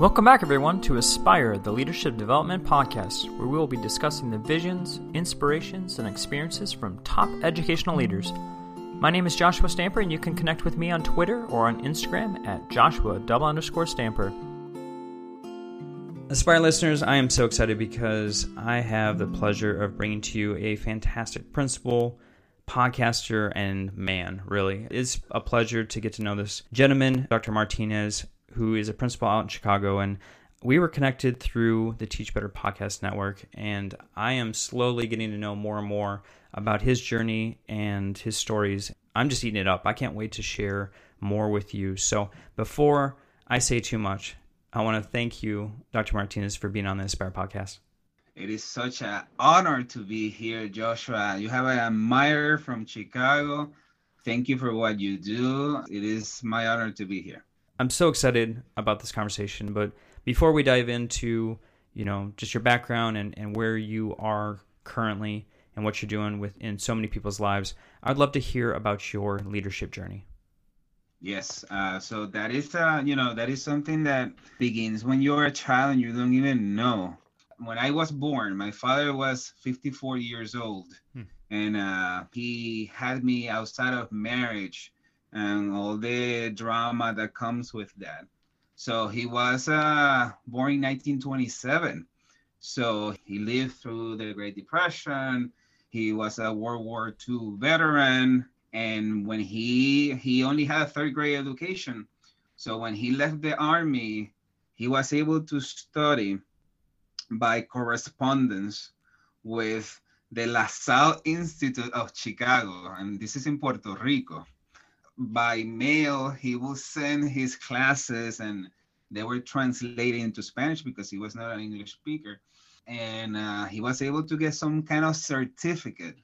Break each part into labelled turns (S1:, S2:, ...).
S1: Welcome back, everyone, to Aspire, the Leadership Development Podcast, where we will be discussing the visions, inspirations, and experiences from top educational leaders. My name is Joshua Stamper, and you can connect with me on Twitter or on Instagram at Joshua double underscore Stamper. Aspire listeners, I am so excited because I have the pleasure of bringing to you a fantastic principal, podcaster, and man, really. It's a pleasure to get to know this gentleman, Dr. Martinez who is a principal out in Chicago, and we were connected through the Teach Better podcast network. And I am slowly getting to know more and more about his journey and his stories. I'm just eating it up. I can't wait to share more with you. So before I say too much, I want to thank you, Dr. Martinez, for being on the Aspire podcast.
S2: It is such an honor to be here, Joshua. You have an admirer from Chicago. Thank you for what you do. It is my honor to be here.
S1: I'm so excited about this conversation. But before we dive into, you know, just your background and, and where you are currently and what you're doing with in so many people's lives, I'd love to hear about your leadership journey.
S2: Yes, uh, so that is, uh, you know, that is something that begins when you're a child and you don't even know. When I was born, my father was 54 years old, hmm. and uh, he had me outside of marriage and all the drama that comes with that. So he was uh, born in 1927. So he lived through the Great Depression. He was a World War II veteran, and when he he only had a third grade education. So when he left the army, he was able to study by correspondence with the La Salle Institute of Chicago, and this is in Puerto Rico by mail, he would send his classes and they were translated into Spanish because he was not an English speaker. And uh, he was able to get some kind of certificate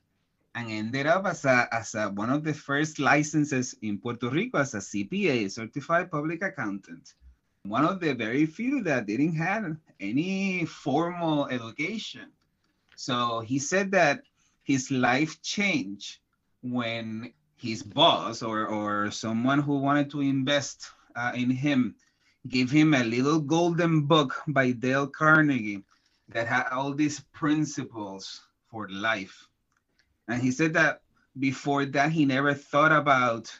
S2: and ended up as, a, as a, one of the first licenses in Puerto Rico as a CPA, Certified Public Accountant. One of the very few that didn't have any formal education. So he said that his life changed when his boss or or someone who wanted to invest uh, in him gave him a little golden book by Dale Carnegie that had all these principles for life. And he said that before that he never thought about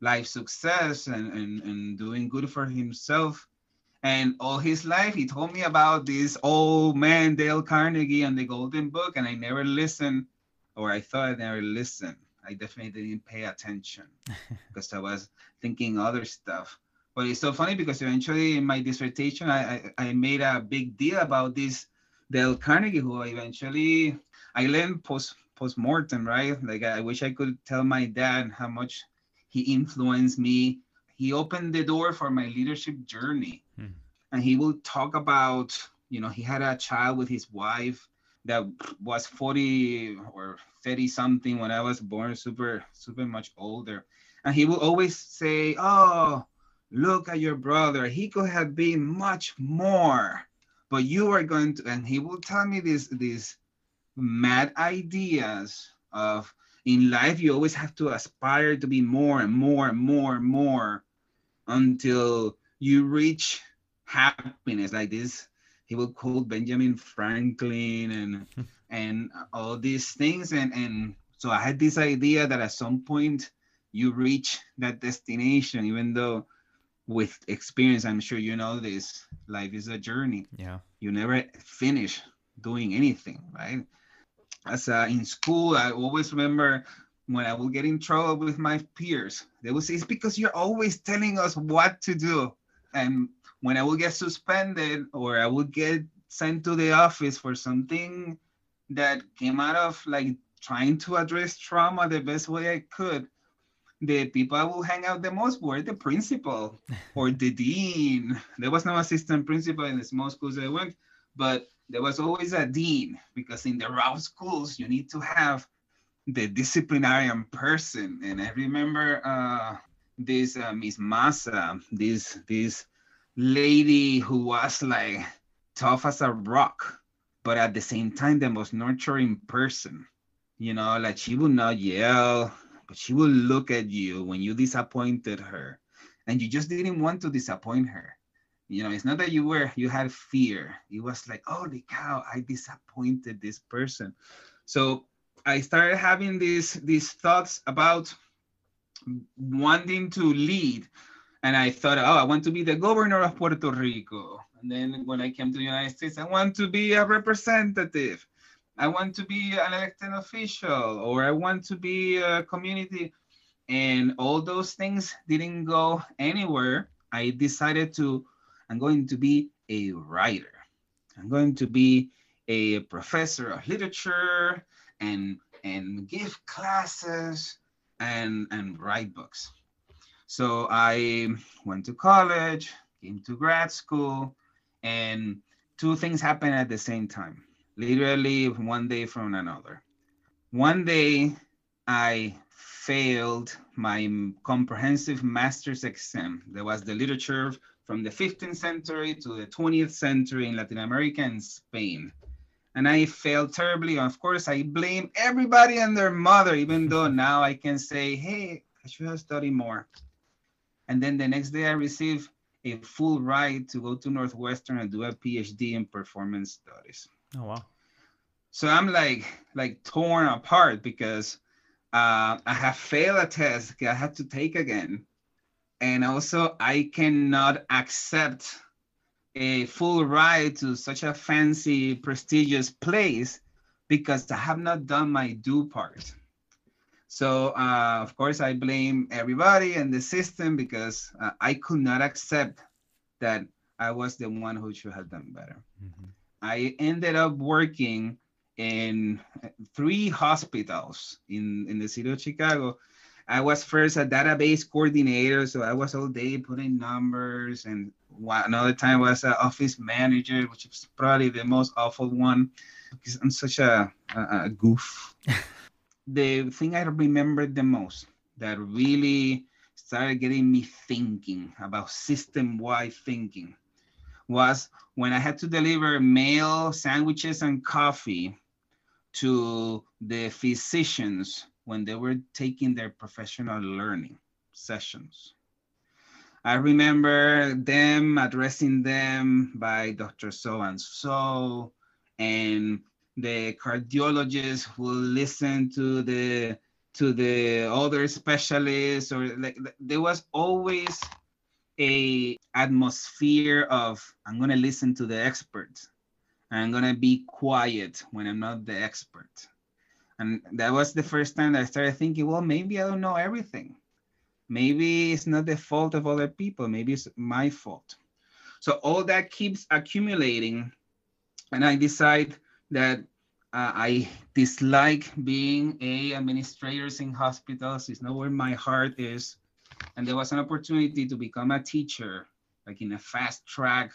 S2: life success and, and, and doing good for himself. And all his life he told me about this old man Dale Carnegie and the golden book, and I never listened, or I thought I never listened. I definitely didn't pay attention because I was thinking other stuff. But it's so funny because eventually in my dissertation, I, I, I made a big deal about this Dale Carnegie, who eventually I learned post post mortem, right? Like I wish I could tell my dad how much he influenced me. He opened the door for my leadership journey, hmm. and he will talk about, you know, he had a child with his wife that was 40 or 30 something when I was born, super, super much older. And he would always say, Oh, look at your brother. He could have been much more, but you are going to, and he will tell me these, these mad ideas of in life, you always have to aspire to be more and more and more and more until you reach happiness like this he would quote Benjamin Franklin and and all these things. And and so I had this idea that at some point you reach that destination even though with experience I'm sure you know this life is a journey.
S1: Yeah.
S2: You never finish doing anything right? As uh, in school I always remember when I would get in trouble with my peers. They would say it's because you're always telling us what to do. And when I would get suspended or I would get sent to the office for something that came out of like trying to address trauma the best way I could, the people I would hang out the most were the principal or the dean. There was no assistant principal in the small schools I went, but there was always a dean because in the rough schools you need to have the disciplinarian person. And I remember uh, this uh, Miss Massa, this this lady who was like tough as a rock, but at the same time the most nurturing person. You know, like she would not yell, but she would look at you when you disappointed her, and you just didn't want to disappoint her. You know, it's not that you were you had fear. It was like, holy cow, I disappointed this person. So I started having these these thoughts about wanting to lead. And I thought, oh, I want to be the governor of Puerto Rico. And then when I came to the United States, I want to be a representative. I want to be an elected official, or I want to be a community. And all those things didn't go anywhere. I decided to, I'm going to be a writer. I'm going to be a professor of literature and and give classes and and write books. So I went to college, came to grad school, and two things happened at the same time, literally one day from another. One day I failed my comprehensive master's exam. There was the literature from the 15th century to the 20th century in Latin America and Spain and I failed terribly. Of course, I blame everybody and their mother, even though now I can say, hey, I should have studied more. And then the next day, I received a full ride to go to Northwestern and do a PhD in performance studies.
S1: Oh wow!
S2: So I'm like like torn apart because uh, I have failed a test I had to take again, and also I cannot accept a full ride to such a fancy, prestigious place because I have not done my due part. So, uh, of course, I blame everybody and the system because uh, I could not accept that I was the one who should have done better. Mm-hmm. I ended up working in three hospitals in, in the city of Chicago I was first a database coordinator, so I was all day putting numbers, and another time was an office manager, which is probably the most awful one because I'm such a, a, a goof. the thing I remember the most that really started getting me thinking about system-wide thinking was when I had to deliver mail, sandwiches, and coffee to the physicians when they were taking their professional learning sessions. I remember them addressing them by Dr. So and so, and the cardiologist will listen to the to the other specialists, or like there was always a atmosphere of I'm gonna listen to the experts. I'm gonna be quiet when I'm not the expert. And that was the first time that I started thinking, well, maybe I don't know everything. Maybe it's not the fault of other people. Maybe it's my fault. So all that keeps accumulating. And I decide that uh, I dislike being a administrators in hospitals. It's not where my heart is. And there was an opportunity to become a teacher, like in a fast track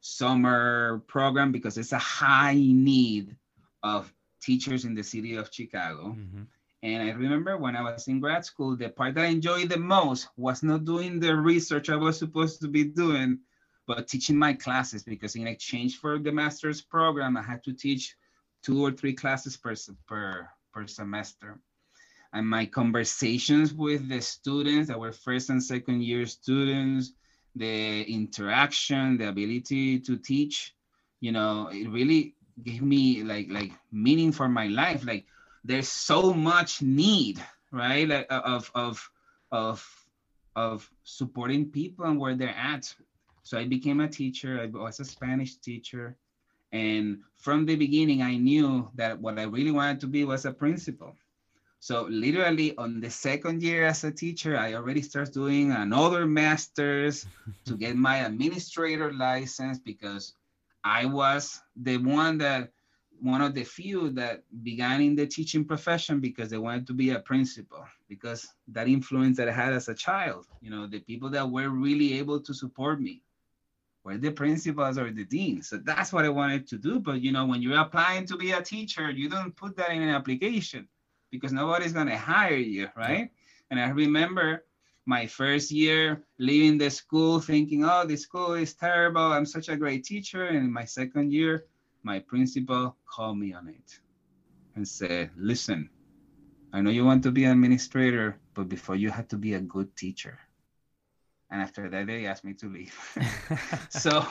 S2: summer program, because it's a high need of teachers in the city of Chicago. Mm-hmm. And I remember when I was in grad school, the part that I enjoyed the most was not doing the research I was supposed to be doing, but teaching my classes because in exchange for the master's program, I had to teach two or three classes per, per, per semester. And my conversations with the students that were first and second year students, the interaction, the ability to teach, you know, it really gave me like like meaning for my life like there's so much need right like of of of of supporting people and where they're at so i became a teacher i was a spanish teacher and from the beginning i knew that what i really wanted to be was a principal. So literally on the second year as a teacher i already started doing another master's to get my administrator license because I was the one that one of the few that began in the teaching profession because they wanted to be a principal because that influence that I had as a child, you know, the people that were really able to support me were the principals or the deans. So that's what I wanted to do. But you know, when you're applying to be a teacher, you don't put that in an application because nobody's gonna hire you, right? And I remember my first year leaving the school thinking, oh, this school is terrible. I'm such a great teacher. And in my second year, my principal called me on it and said, listen, I know you want to be an administrator, but before you have to be a good teacher. And after that, they asked me to leave. so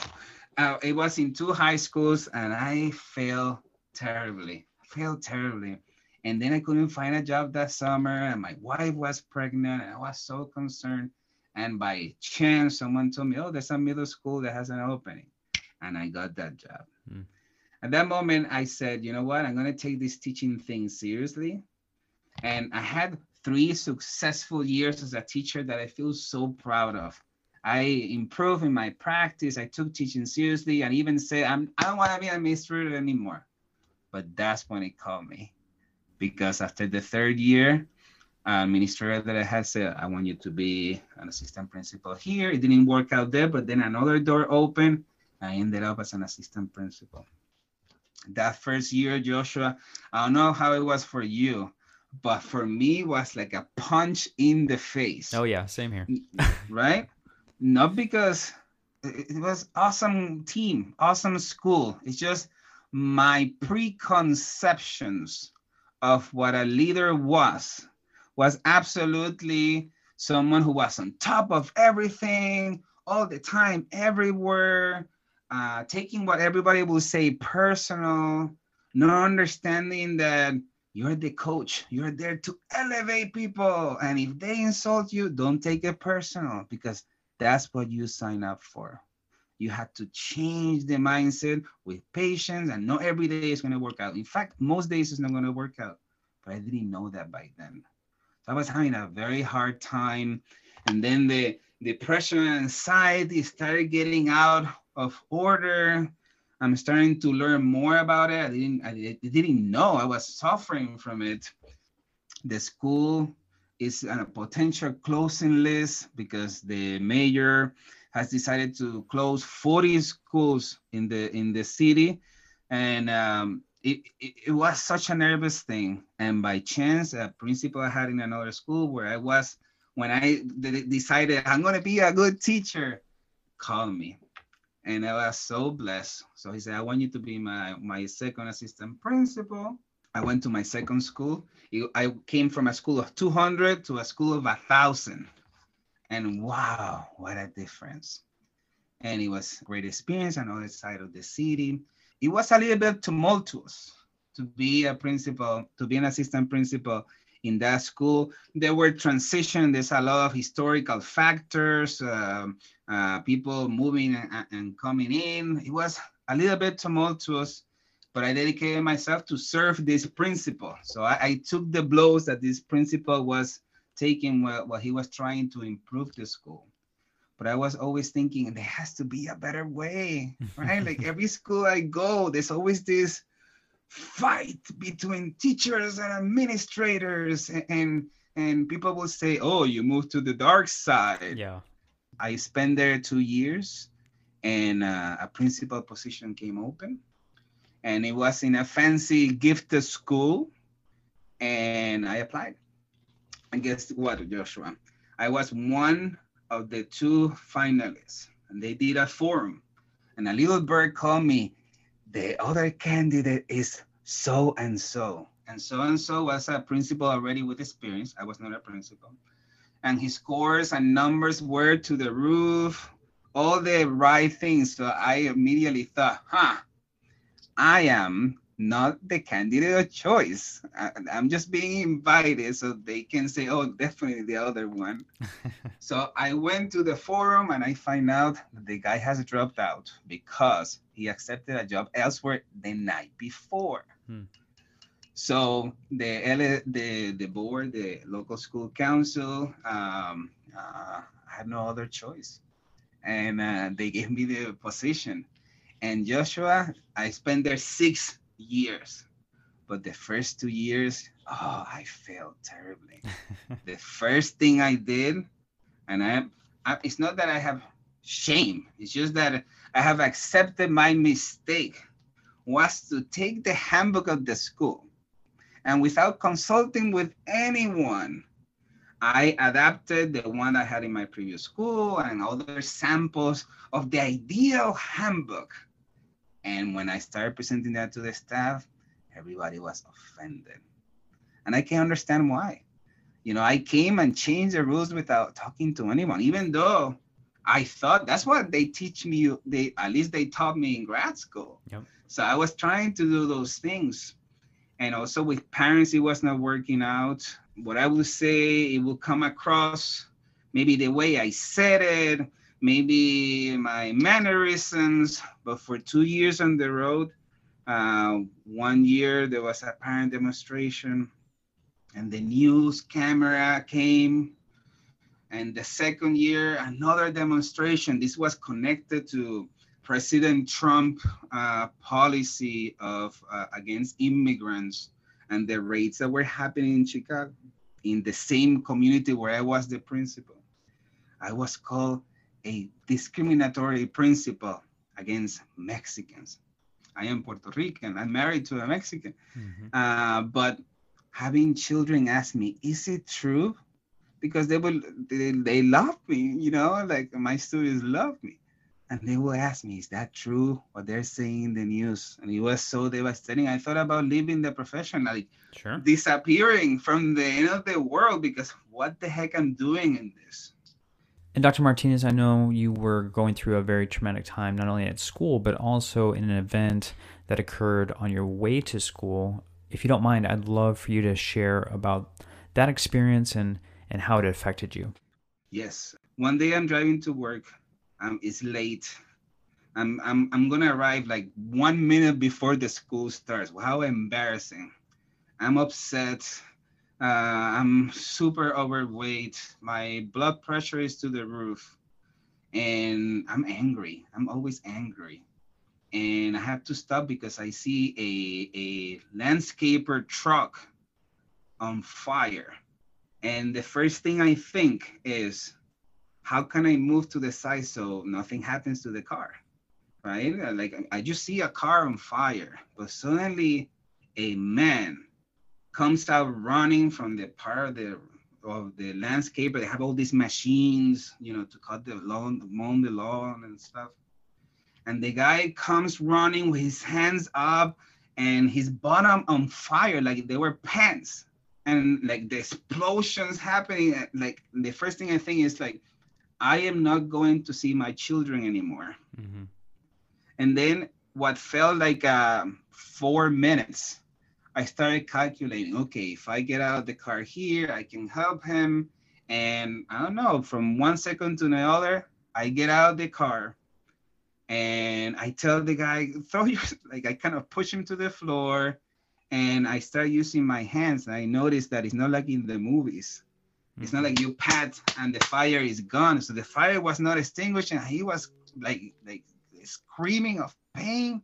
S2: uh, it was in two high schools, and I failed terribly. Failed terribly. And then I couldn't find a job that summer, and my wife was pregnant, and I was so concerned. And by chance, someone told me, "Oh, there's a middle school that has an opening," and I got that job. Mm. At that moment, I said, "You know what? I'm going to take this teaching thing seriously." And I had three successful years as a teacher that I feel so proud of. I improved in my practice. I took teaching seriously and even said, I'm, I don't want to be an administrator anymore. But that's when it called me. Because after the third year, administrator that I had said, I want you to be an assistant principal here. It didn't work out there, but then another door opened. I ended up as an assistant principal. That first year, Joshua, I don't know how it was for you, but for me was like a punch in the face.
S1: Oh yeah, same here.
S2: right? Not because it was awesome team, awesome school. It's just my preconceptions of what a leader was was absolutely someone who was on top of everything all the time everywhere uh, taking what everybody will say personal not understanding that you're the coach. You're there to elevate people. And if they insult you, don't take it personal because that's what you sign up for. You have to change the mindset with patience, and not every day is going to work out. In fact, most days it's not going to work out. But I didn't know that by then. So I was having a very hard time. And then the, the pressure and anxiety started getting out of order. I'm starting to learn more about it. I didn't I didn't know I was suffering from it. The school is on a potential closing list because the mayor has decided to close 40 schools in the in the city, and um, it, it, it was such a nervous thing. And by chance, a principal I had in another school where I was when I decided I'm gonna be a good teacher, called me and I was so blessed. So he said, I want you to be my, my second assistant principal. I went to my second school. I came from a school of 200 to a school of a thousand. And wow, what a difference. And it was great experience on the other side of the city. It was a little bit tumultuous to be a principal, to be an assistant principal in that school. There were transition. There's a lot of historical factors, uh, uh, people moving and, and, coming in. It was a little bit tumultuous, but I dedicated myself to serve this principal. So I, I took the blows that this principal was taking while, while he was trying to improve the school. But I was always thinking there has to be a better way, right? like every school I go, there's always this fight between teachers and administrators and and people will say oh you moved to the dark side.
S1: Yeah.
S2: I spent there two years and uh, a principal position came open and it was in a fancy gifted school and i applied. And guess what joshua? I was one of the two finalists and they did a forum and a little bird called me the other candidate is so and so. And so and so was a principal already with experience. I was not a principal. And his scores and numbers were to the roof, all the right things. So I immediately thought, huh, I am not the candidate of choice. I, am just being invited so they can say, oh, definitely the other one. so I went to the forum and I find out that the guy has dropped out because he accepted a job elsewhere the night before. Hmm. So the, the the board, the local school council, um, uh, had no other choice, and uh, they gave me the position. And Joshua, I spent there six years. But the first two years, oh, I failed terribly. the first thing I did, and I, I, it's not that I have shame, it's just that I have accepted my mistake, was to take the handbook of the school and without consulting with anyone, I adapted the one I had in my previous school and other samples of the ideal handbook and when I started presenting that to the staff, everybody was offended. And I can understand why. You know, I came and changed the rules without talking to anyone, even though I thought that's what they teach me. They at least they taught me in grad school.
S1: Yep.
S2: So I was trying to do those things, and also with parents, it was not working out. What I would say, it will come across maybe the way I said it, maybe my mannerisms. But for two years on the road, uh, one year there was a parent demonstration, and the news camera came. And the second year, another demonstration. This was connected to President Trump uh, policy of uh, against immigrants and the raids that were happening in Chicago, in the same community where I was the principal. I was called a discriminatory principal against Mexicans. I am Puerto Rican. I'm married to a Mexican. Mm-hmm. Uh, but having children ask me, is it true? Because they will, they, they love me, you know, like my students love me. And they will ask me, is that true? What they're saying in the news. And it was so devastating. I thought about leaving the profession, like
S1: sure.
S2: disappearing from the end of the world because what the heck I'm doing in this.
S1: And Dr. Martinez, I know you were going through a very traumatic time, not only at school, but also in an event that occurred on your way to school. If you don't mind, I'd love for you to share about that experience and, and how it affected you.
S2: Yes. One day I'm driving to work. Um, it's late. I'm, I'm, I'm going to arrive like one minute before the school starts. How embarrassing. I'm upset. Uh, I'm super overweight. My blood pressure is to the roof. And I'm angry. I'm always angry. And I have to stop because I see a, a landscaper truck on fire. And the first thing I think is, how can I move to the side so nothing happens to the car? Right? Uh, like I just see a car on fire, but suddenly a man comes out running from the part of the of the landscape. They have all these machines, you know, to cut the lawn, mow the lawn and stuff. And the guy comes running with his hands up and his bottom on fire, like they were pants. And like the explosions happening, like the first thing I think is like, I am not going to see my children anymore. Mm-hmm. And then what felt like uh, four minutes I started calculating, okay, if I get out of the car here, I can help him. And I don't know, from one second to the other, I get out of the car and I tell the guy, throw your, like I kind of push him to the floor and I start using my hands. And I notice that it's not like in the movies. It's not like you pat and the fire is gone. So the fire was not extinguished and he was like, like screaming of pain.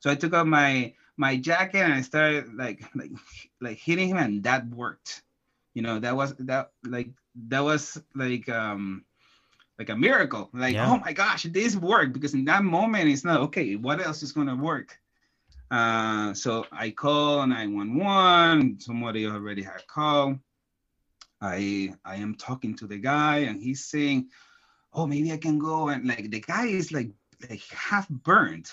S2: So I took out my my jacket and I started like like like hitting him and that worked. You know, that was that like that was like um like a miracle. Like, yeah. oh my gosh, this worked because in that moment it's not okay, what else is gonna work? Uh, so I call 911, somebody already had called. I I am talking to the guy and he's saying, Oh, maybe I can go and like the guy is like like half burned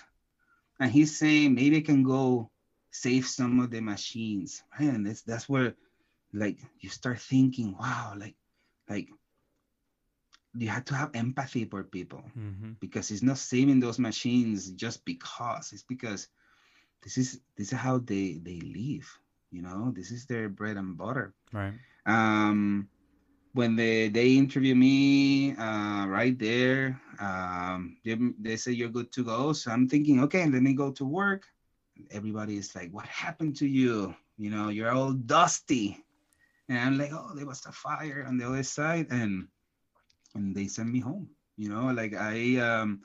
S2: and he's saying maybe I can go save some of the machines. Man, that's that's where like you start thinking, wow, like like you have to have empathy for people mm-hmm. because it's not saving those machines just because it's because this is this is how they they live you know this is their bread and butter
S1: right
S2: um when they they interview me uh, right there, um, they, they say you're good to go. So I'm thinking, okay, let me go to work. Everybody is like, what happened to you? You know, you're all dusty. And I'm like, oh, there was a fire on the other side, and and they send me home. You know, like I um,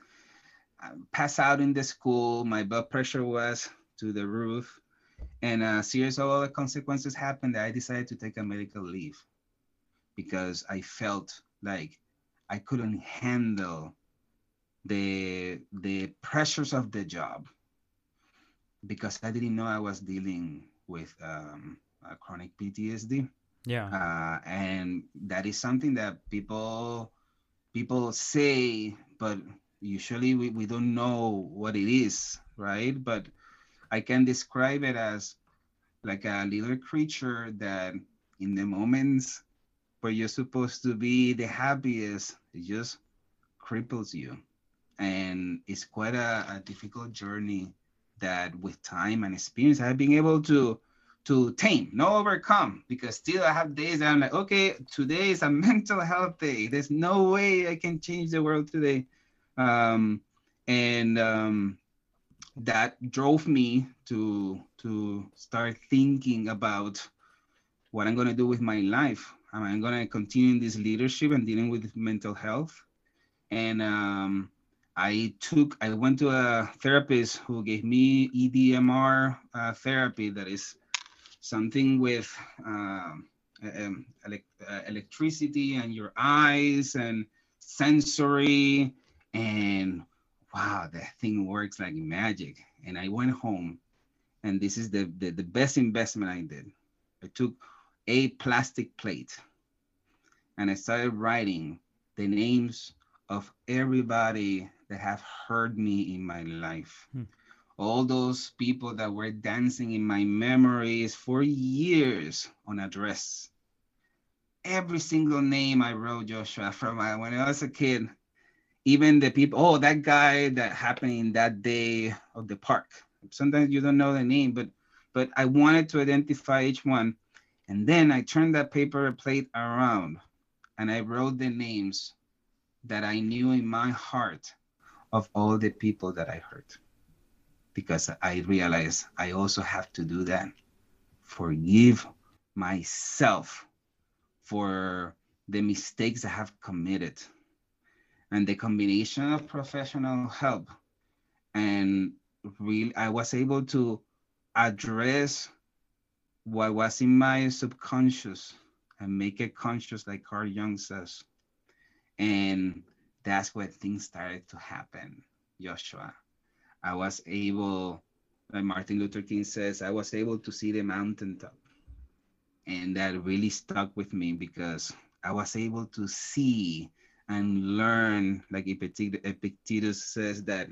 S2: pass out in the school. My blood pressure was to the roof, and a series of other consequences happened. That I decided to take a medical leave because I felt like I couldn't handle the the pressures of the job because I didn't know I was dealing with um, chronic PTSD.
S1: Yeah,
S2: uh, and that is something that people people say, but usually we, we don't know what it is, right? But I can describe it as like a little creature that in the moments where you're supposed to be the happiest, it just cripples you. And it's quite a, a difficult journey that with time and experience I've been able to to tame, not overcome, because still I have days that I'm like, okay, today is a mental health day. There's no way I can change the world today. Um, and um, that drove me to to start thinking about what I'm gonna do with my life. Am I gonna continue in this leadership and dealing with mental health? And um, I took, I went to a therapist who gave me EDMR uh, therapy that is something with um, um, elect- uh, electricity and your eyes and sensory. And wow, that thing works like magic. And I went home, and this is the, the, the best investment I did. I took a plastic plate and I started writing the names of everybody that have heard me in my life. Hmm all those people that were dancing in my memories for years on a dress. Every single name I wrote, Joshua, from when I was a kid, even the people, oh, that guy that happened in that day of the park. Sometimes you don't know the name, but but I wanted to identify each one. And then I turned that paper plate around and I wrote the names that I knew in my heart of all the people that I hurt because I realize I also have to do that. Forgive myself for the mistakes I have committed. And the combination of professional help and really I was able to address what was in my subconscious and make it conscious like Carl Jung says. And that's when things started to happen, Joshua. I was able, like Martin Luther King says, I was able to see the mountaintop. And that really stuck with me because I was able to see and learn, like Epictetus says, that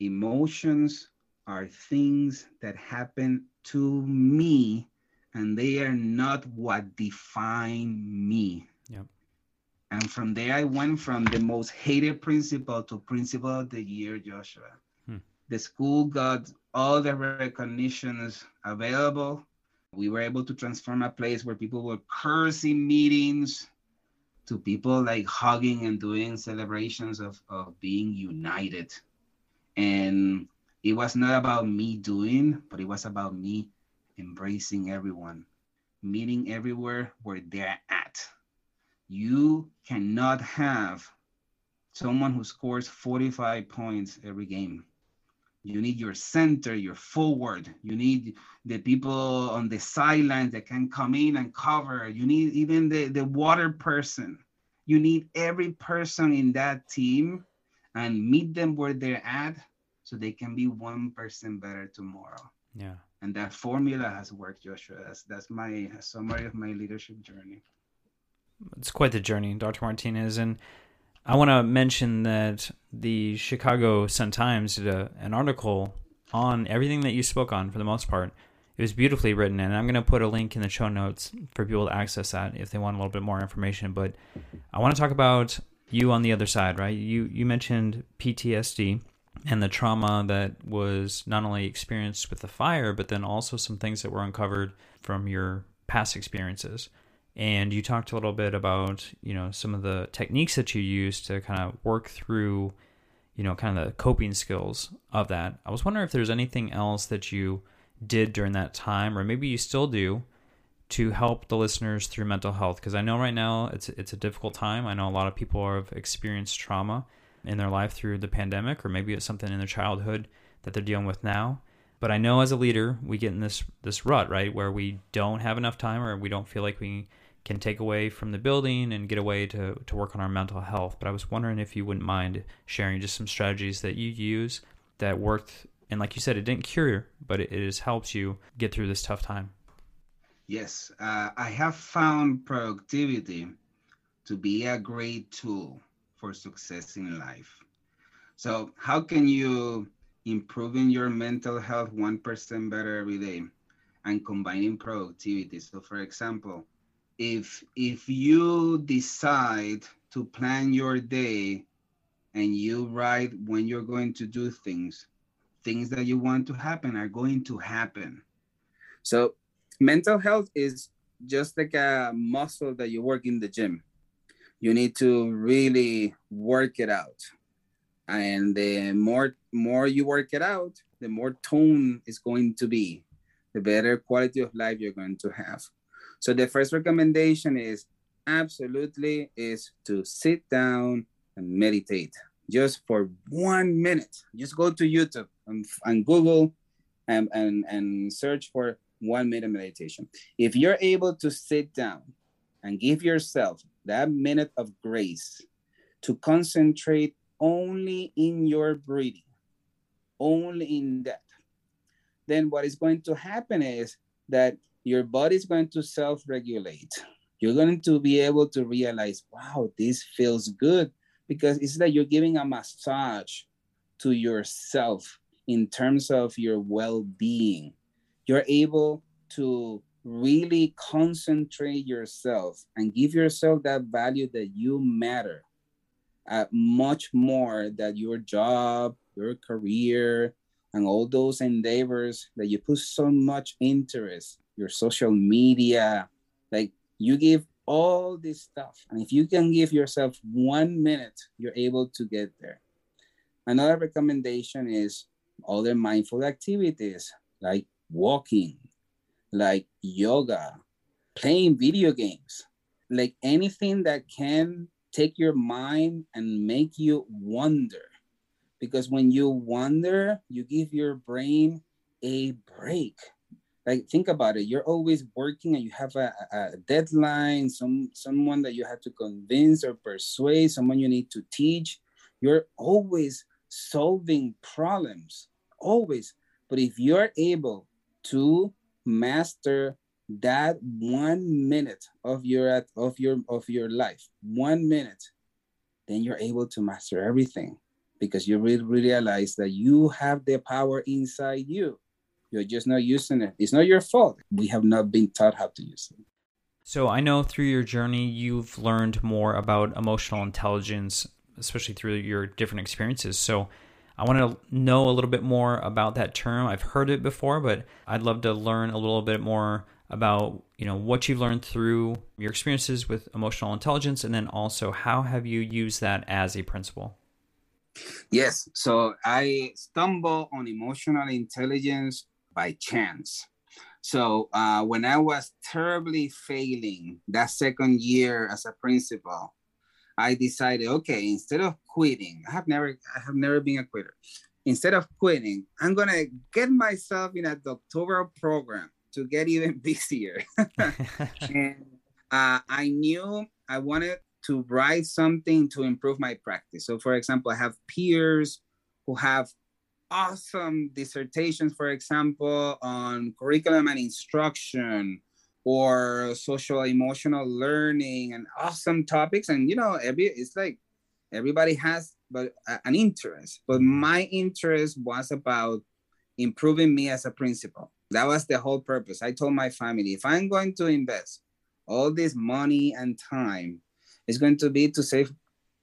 S2: emotions are things that happen to me and they are not what define me.
S1: Yep.
S2: And from there, I went from the most hated principal to principal of the year, Joshua. Hmm. The school got all the recognitions available. We were able to transform a place where people were cursing meetings to people like hugging and doing celebrations of, of being united. And it was not about me doing, but it was about me embracing everyone, meeting everywhere where they're at you cannot have someone who scores 45 points every game. You need your center, your forward. You need the people on the sidelines that can come in and cover. You need even the, the water person. You need every person in that team and meet them where they're at so they can be one person better tomorrow.
S1: Yeah.
S2: And that formula has worked, Joshua. That's, that's my summary of my leadership journey
S1: it's quite the journey, Dr. Martinez. And I want to mention that the Chicago Sun Times did a, an article on everything that you spoke on for the most part. It was beautifully written, and I'm going to put a link in the show notes for people to access that if they want a little bit more information. But I want to talk about you on the other side, right? You you mentioned PTSD and the trauma that was not only experienced with the fire, but then also some things that were uncovered from your past experiences and you talked a little bit about you know some of the techniques that you use to kind of work through you know kind of the coping skills of that. I was wondering if there's anything else that you did during that time or maybe you still do to help the listeners through mental health. Because i know right now it's it's a difficult time. I know a lot of people have experienced trauma in their life through the pandemic or maybe it's something in their childhood that they're dealing with now. But i know as a leader we get in this this rut right where we don't have enough time or we don't feel like we can take away from the building and get away to, to work on our mental health. But I was wondering if you wouldn't mind sharing just some strategies that you use that worked. And like you said, it didn't cure, but it, it has helped you get through this tough time.
S2: Yes, uh, I have found productivity to be a great tool for success in life. So, how can you improving your mental health 1% better every day and combining productivity? So, for example, if if you decide to plan your day and you write when you're going to do things, things that you want to happen are going to happen. So, mental health is just like a muscle that you work in the gym. You need to really work it out. And the more more you work it out, the more tone is going to be, the better quality of life you're going to have. So the first recommendation is absolutely is to sit down and meditate just for one minute. Just go to YouTube and, and Google and, and, and search for one minute meditation. If you're able to sit down and give yourself that minute of grace to concentrate only in your breathing, only in that, then what is going to happen is that your body is going to self regulate. You're going to be able to realize, wow, this feels good because it's like you're giving a massage to yourself in terms of your well being. You're able to really concentrate yourself and give yourself that value that you matter uh, much more than your job, your career, and all those endeavors that you put so much interest, your social media, like you give all this stuff. And if you can give yourself one minute, you're able to get there. Another recommendation is other mindful activities like walking, like yoga, playing video games, like anything that can take your mind and make you wonder. Because when you wonder, you give your brain a break. Like think about it. You're always working and you have a, a deadline, some someone that you have to convince or persuade, someone you need to teach. You're always solving problems, always. But if you're able to master that one minute of your of your of your life one minute then you're able to master everything because you really realize that you have the power inside you you're just not using it. It's not your fault. We have not been taught how to use it.
S1: So i know through your journey you've learned more about emotional intelligence especially through your different experiences. So I want to know a little bit more about that term. I've heard it before, but I'd love to learn a little bit more about you know what you've learned through your experiences with emotional intelligence and then also how have you used that as a principle?
S2: Yes. So i stumbled on emotional intelligence by chance so uh, when i was terribly failing that second year as a principal i decided okay instead of quitting i have never i have never been a quitter instead of quitting i'm gonna get myself in a doctoral program to get even busier. and uh, I knew I wanted to write something to improve my practice. So, for example, I have peers who have awesome dissertations, for example, on curriculum and instruction or social emotional learning and awesome topics. And, you know, every, it's like everybody has but uh, an interest. But my interest was about improving me as a principal. That was the whole purpose. I told my family if I'm going to invest all this money and time, it's going to be to save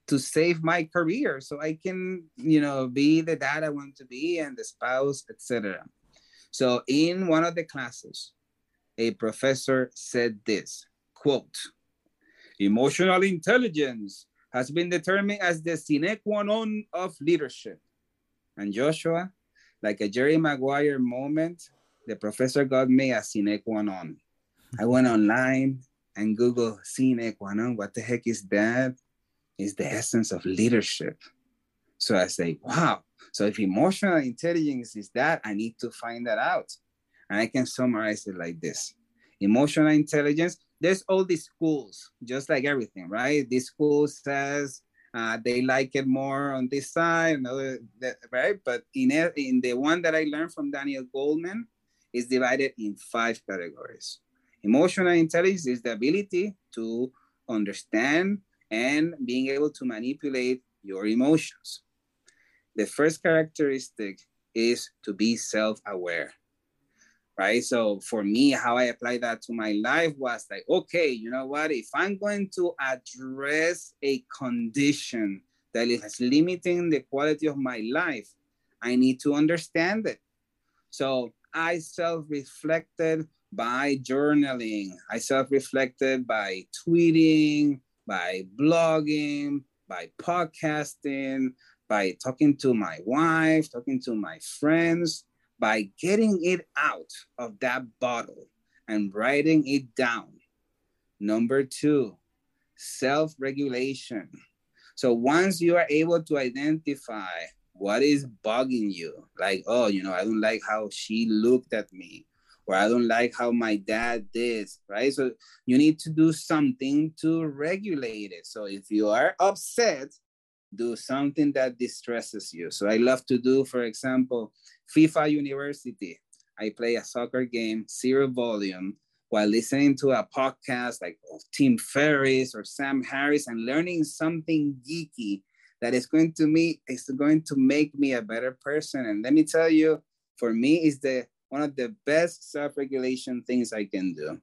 S2: to save my career so I can, you know, be the dad I want to be and the spouse, etc. So in one of the classes, a professor said this quote, emotional intelligence has been determined as the sine qua non of leadership. And Joshua, like a Jerry Maguire moment, the professor got me a sine qua non. I went online and Google sine qua non. What the heck is that? Is the essence of leadership. So I say, wow. So if emotional intelligence is that, I need to find that out. And I can summarize it like this emotional intelligence, there's all these schools, just like everything, right? This school says uh, they like it more on this side, another, right? But in, in the one that I learned from Daniel Goleman, is divided in five categories. Emotional intelligence is the ability to understand and being able to manipulate your emotions. The first characteristic is to be self aware. right? So for me, how I applied that to my life was like, okay, you know what? If I'm going to address a condition that is limiting the quality of my life, I need to understand it. So I self reflected by journaling, I self reflected by tweeting, by blogging, by podcasting, by talking to my wife, talking to my friends, by getting it out of that bottle and writing it down. Number two, self regulation. So once you are able to identify what is bugging you, like, oh, you know, I don't like how she looked at me, or I don't like how my dad did, right? So you need to do something to regulate it. So if you are upset, do something that distresses you. So I love to do, for example, FIFA University. I play a soccer game, zero volume, while listening to a podcast like Tim Ferriss or Sam Harris and learning something geeky that is going to me is going to make me a better person. And let me tell you, for me, is the one of the best self-regulation things I can do.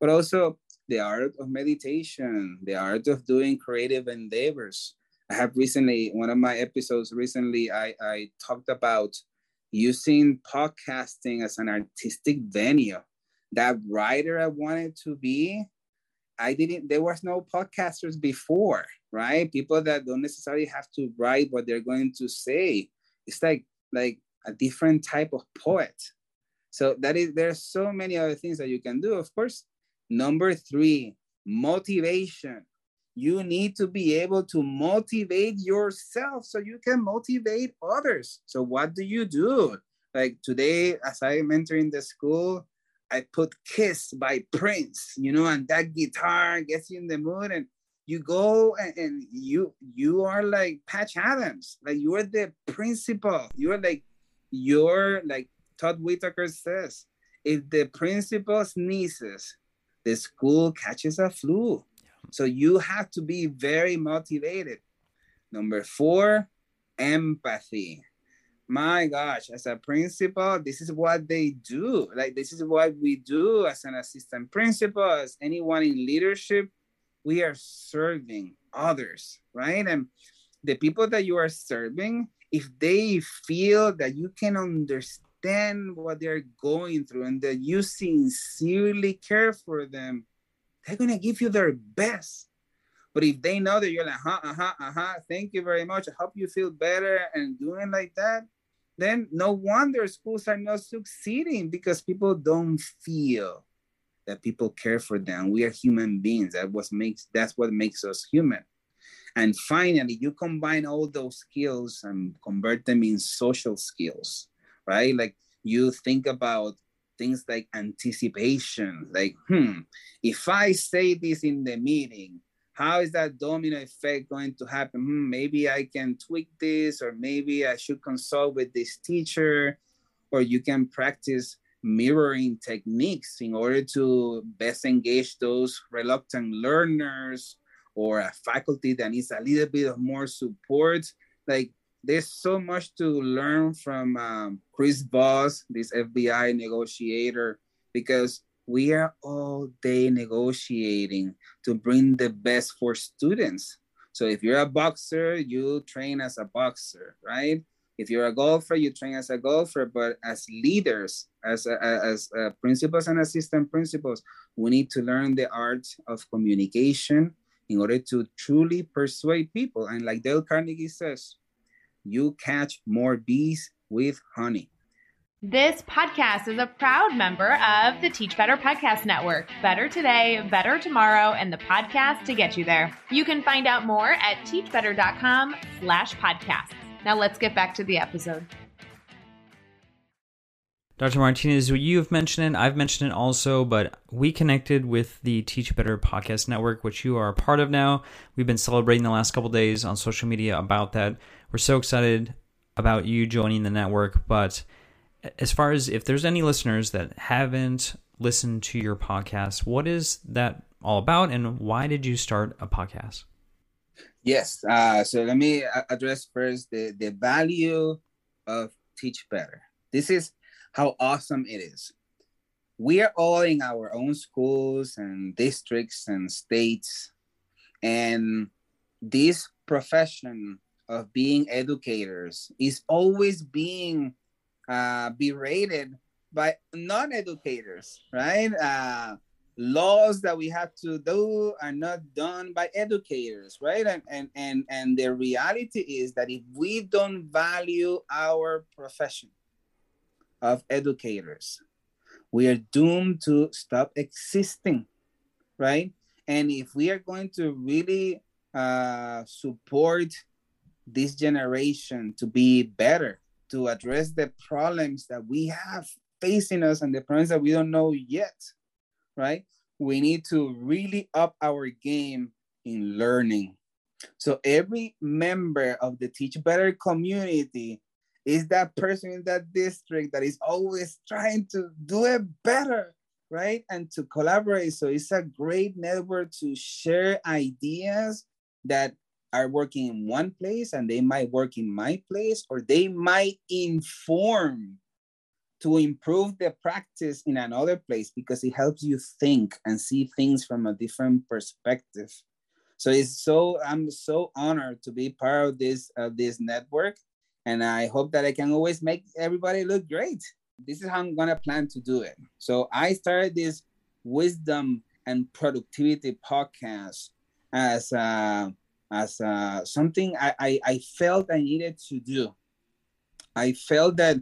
S2: But also the art of meditation, the art of doing creative endeavors. I have recently, one of my episodes recently, I, I talked about using podcasting as an artistic venue. That writer I wanted to be, I didn't, there was no podcasters before, right? People that don't necessarily have to write what they're going to say. It's like, like a different type of poet. So that is, there are so many other things that you can do. Of course, number three, motivation you need to be able to motivate yourself so you can motivate others. So what do you do? Like today, as I'm entering the school, I put Kiss by Prince, you know, and that guitar gets you in the mood and you go and, and you you are like Patch Adams, like you are the principal. You're like you're like Todd Whitaker says, if the principal sneezes, the school catches a flu. So you have to be very motivated. Number four, empathy. My gosh, as a principal, this is what they do. Like, this is what we do as an assistant principal, as anyone in leadership. We are serving others, right? And the people that you are serving, if they feel that you can understand what they're going through and that you sincerely care for them, they're gonna give you their best. But if they know that you're like, uh-huh, uh-huh, uh-huh, thank you very much. I hope you feel better and doing like that, then no wonder schools are not succeeding because people don't feel that people care for them. We are human beings. That what makes that's what makes us human. And finally, you combine all those skills and convert them in social skills, right? Like you think about things like anticipation, like, hmm, if I say this in the meeting, how is that domino effect going to happen? Hmm, maybe I can tweak this, or maybe I should consult with this teacher, or you can practice mirroring techniques in order to best engage those reluctant learners or a faculty that needs a little bit of more support. Like there's so much to learn from um, Chris Voss, this FBI negotiator, because we are all day negotiating to bring the best for students. So if you're a boxer, you train as a boxer, right? If you're a golfer, you train as a golfer. But as leaders, as as uh, principals and assistant principals, we need to learn the art of communication in order to truly persuade people. And like Dale Carnegie says, you catch more bees with honey.
S3: This podcast is a proud member of the Teach Better Podcast Network. Better today, better tomorrow, and the podcast to get you there. You can find out more at teachbetter.com slash podcast. Now let's get back to the episode.
S1: Dr. Martinez, you've mentioned it, I've mentioned it also, but we connected with the Teach Better Podcast Network, which you are a part of now. We've been celebrating the last couple days on social media about that. We're so excited about you joining the network. But as far as if there's any listeners that haven't listened to your podcast, what is that all about and why did you start a podcast?
S2: Yes. Uh, so let me address first the, the value of Teach Better. This is how awesome it is. we are all in our own schools and districts and states. And this profession of being educators is always being uh, berated by non-educators right? Uh, laws that we have to do are not done by educators right? And, and and and the reality is that if we don't value our profession of educators we are doomed to stop existing, right? And if we are going to really uh, support this generation to be better, to address the problems that we have facing us and the problems that we don't know yet, right? We need to really up our game in learning. So every member of the Teach Better community is that person in that district that is always trying to do it better, right? And to collaborate. So it's a great network to share ideas that are working in one place and they might work in my place or they might inform to improve the practice in another place because it helps you think and see things from a different perspective so it's so i'm so honored to be part of this of this network and I hope that I can always make everybody look great. This is how I'm gonna plan to do it. So I started this wisdom and productivity podcast as uh, as uh, something I, I, I felt I needed to do. I felt that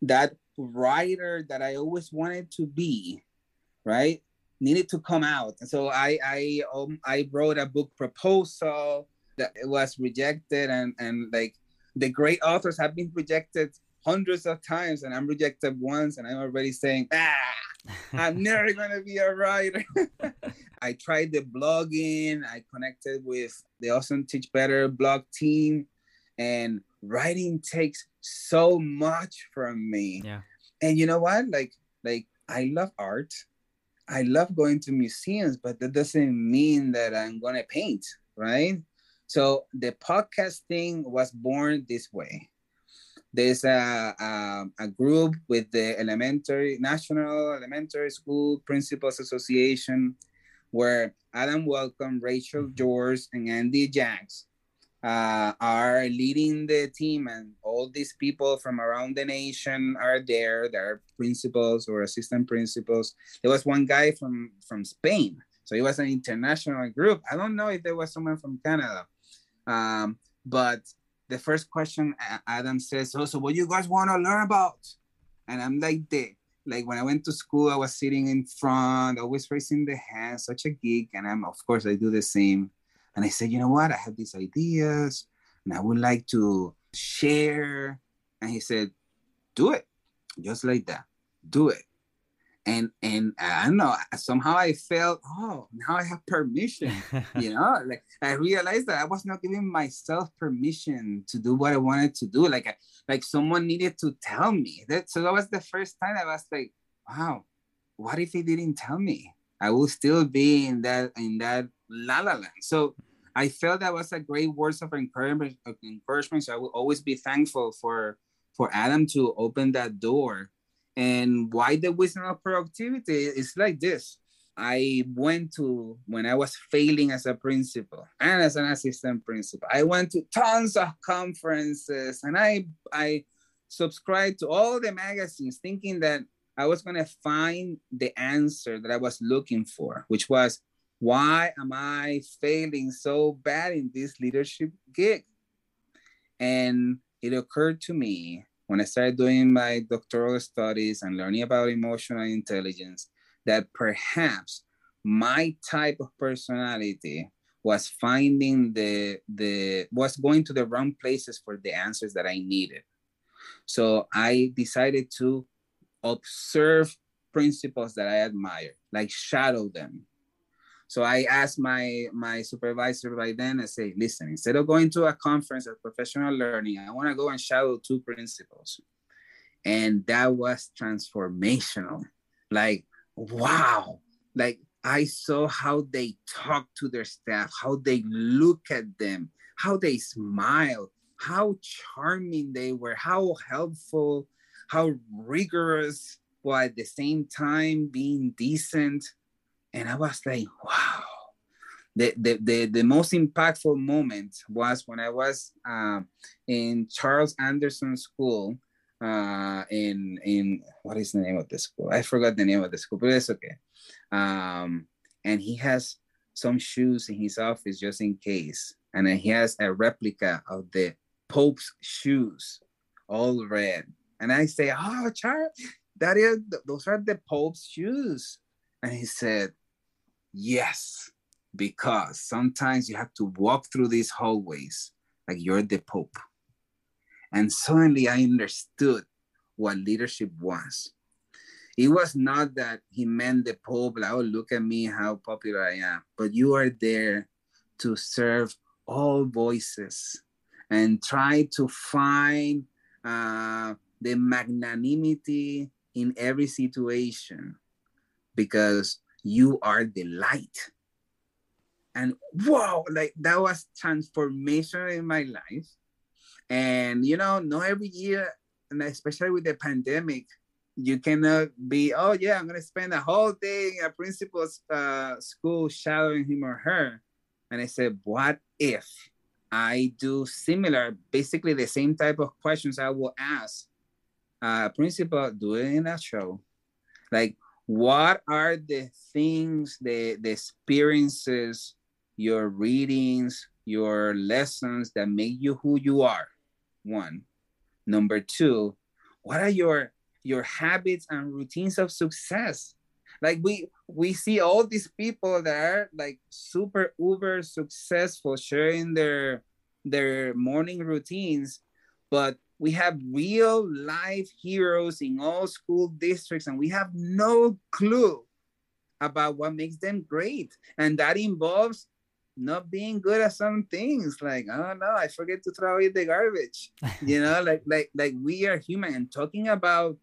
S2: that writer that I always wanted to be, right, needed to come out. And so I I um, I wrote a book proposal that was rejected and and like the great authors have been rejected hundreds of times and I'm rejected once and I'm already saying, ah, I'm never gonna be a writer. I tried the blogging, I connected with the Awesome Teach Better blog team, and writing takes so much from me.
S1: Yeah.
S2: And you know what? Like, like I love art. I love going to museums, but that doesn't mean that I'm gonna paint, right? So the podcast thing was born this way. There's a, a, a, group with the elementary, National Elementary School Principals Association, where Adam Welcome, Rachel mm-hmm. George, and Andy Jacks uh, are leading the team, and all these people from around the nation are there. There are principals or assistant principals. There was one guy from from Spain, so it was an international group. I don't know if there was someone from Canada, um, but the first question Adam says, "Oh, so what you guys want to learn about?" And I'm like, "The like when I went to school, I was sitting in front, always raising the hand, such a geek." And I'm, of course, I do the same. And I said, "You know what? I have these ideas, and I would like to share." And he said, "Do it, just like that. Do it." And and I don't know somehow I felt oh now I have permission you know? Like I realized that I was not giving myself permission to do what I wanted to do. Like like someone needed to tell me. That so that was the first time I was like wow what if he didn't tell me? I will still be in that in that la la land. So I felt that was a great words of encouragement of encouragement. So I will always be thankful for for Adam to open that door and why the wisdom of productivity is like this. I went to when I was failing as a principal and as an assistant principal. I went to tons of conferences and I I subscribed to all the magazines thinking that I was going to find the answer that I was looking for, which was why am I failing so bad in this leadership gig? And it occurred to me when I started doing my doctoral studies and learning about emotional intelligence, that perhaps my type of personality was finding the the was going to the wrong places for the answers that I needed. So I decided to observe principals that I admire, like shadow them, so I asked my my supervisor by then, I say, listen, instead of going to a conference of professional learning, I want to go and shadow two principals. And that was transformational. Like, wow. Like I saw how they talk to their staff, how they look at them, how they smile, how charming they were, how helpful, how rigorous while at the same time being decent. And I was like, wow. The, the, the, the most impactful moment was when I was uh, in Charles Anderson School uh, in in what is the name of the school? I forgot the name of the school, but it's okay. Um, and he has some shoes in his office just in case, and he has a replica of the Pope's shoes, all red. And I say, "Oh, Charles, that is those are the Pope's shoes." And he said, "Yes, because sometimes you have to walk through these hallways like you're the Pope." And suddenly I understood what leadership was. It was not that he meant the Pope, like, oh, look at me, how popular I am, but you are there to serve all voices and try to find uh, the magnanimity in every situation because you are the light. And wow, like that was transformation in my life and you know, not every year, and especially with the pandemic, you cannot be, oh yeah, I'm gonna spend a whole day in a principal's uh, school shadowing him or her. And I said, what if I do similar, basically the same type of questions I will ask uh, principal doing in a show? Like, what are the things, the, the experiences, your readings, your lessons that make you who you are? one number two what are your your habits and routines of success like we we see all these people that are like super uber successful sharing their their morning routines but we have real life heroes in all school districts and we have no clue about what makes them great. And that involves not being good at some things like oh don't i forget to throw away the garbage. You know like like like we are human and talking about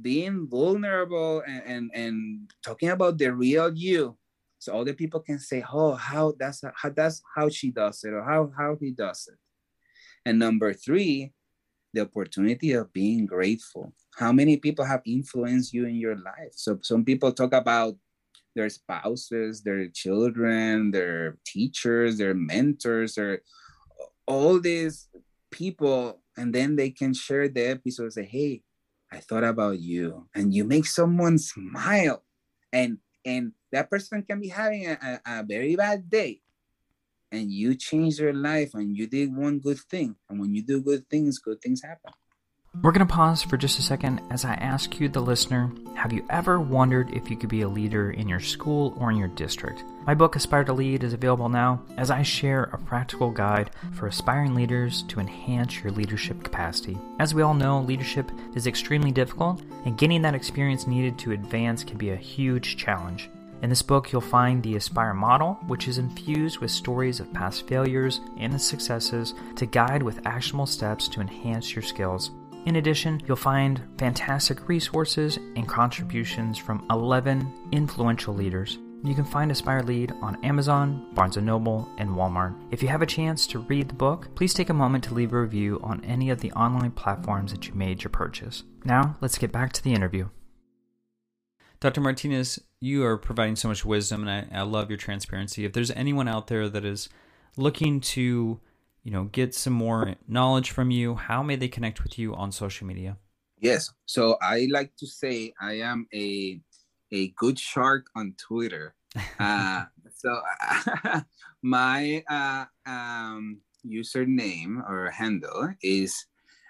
S2: being vulnerable and, and and talking about the real you so other people can say oh how that's how that's how she does it or how how he does it. And number three the opportunity of being grateful. How many people have influenced you in your life? So some people talk about their spouses, their children, their teachers, their mentors, their all these people, and then they can share the episode. Say, "Hey, I thought about you," and you make someone smile, and and that person can be having a, a, a very bad day, and you change their life, and you did one good thing, and when you do good things, good things happen.
S1: We're going to pause for just a second as I ask you, the listener, have you ever wondered if you could be a leader in your school or in your district? My book, Aspire to Lead, is available now as I share a practical guide for aspiring leaders to enhance your leadership capacity. As we all know, leadership is extremely difficult, and getting that experience needed to advance can be a huge challenge. In this book, you'll find the Aspire model, which is infused with stories of past failures and successes to guide with actionable steps to enhance your skills. In addition, you'll find fantastic resources and contributions from 11 influential leaders. You can find Aspire Lead on Amazon, Barnes & Noble, and Walmart. If you have a chance to read the book, please take a moment to leave a review on any of the online platforms that you made your purchase. Now, let's get back to the interview. Dr. Martinez, you are providing so much wisdom, and I, I love your transparency. If there's anyone out there that is looking to you know get some more knowledge from you how may they connect with you on social media
S2: yes so i like to say i am a a good shark on twitter uh, so my uh, um, username or handle is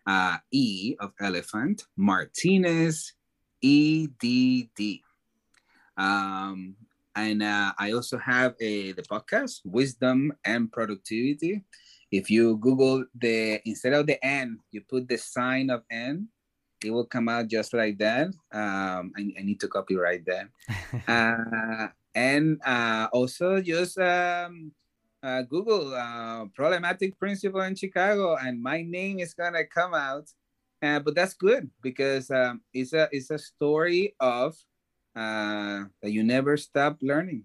S2: uh, e of elephant martinez edd um, and uh, i also have a the podcast wisdom and productivity if you Google the instead of the N, you put the sign of N, it will come out just like that. Um, I, I need to copyright that. uh, and uh, also just um, uh, Google uh, problematic principal in Chicago, and my name is gonna come out. Uh, but that's good because um, it's a it's a story of uh, that you never stop learning.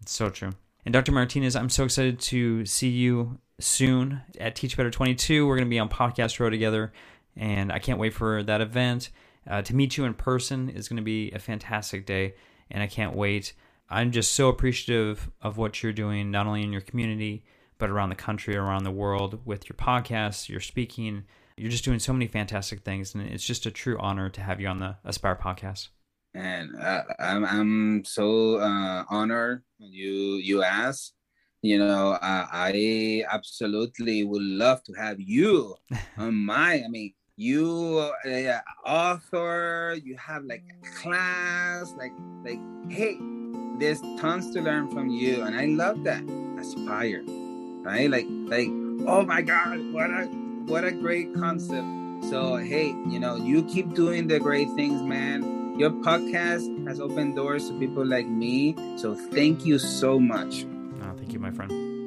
S1: It's so true. And Dr. Martinez, I'm so excited to see you soon at Teach Better 22. We're going to be on Podcast Row together, and I can't wait for that event. Uh, to meet you in person is going to be a fantastic day, and I can't wait. I'm just so appreciative of what you're doing, not only in your community, but around the country, around the world with your podcasts, your speaking. You're just doing so many fantastic things, and it's just a true honor to have you on the Aspire podcast.
S2: And uh, I'm I'm so uh, honored you you asked. You know, uh, I absolutely would love to have you on my. I mean, you uh, author. You have like class. Like like hey, there's tons to learn from you, and I love that. Aspire, right? Like like oh my God, what a what a great concept. So hey, you know, you keep doing the great things, man your podcast has opened doors to people like me. So thank you so much.
S1: Oh, thank you, my friend.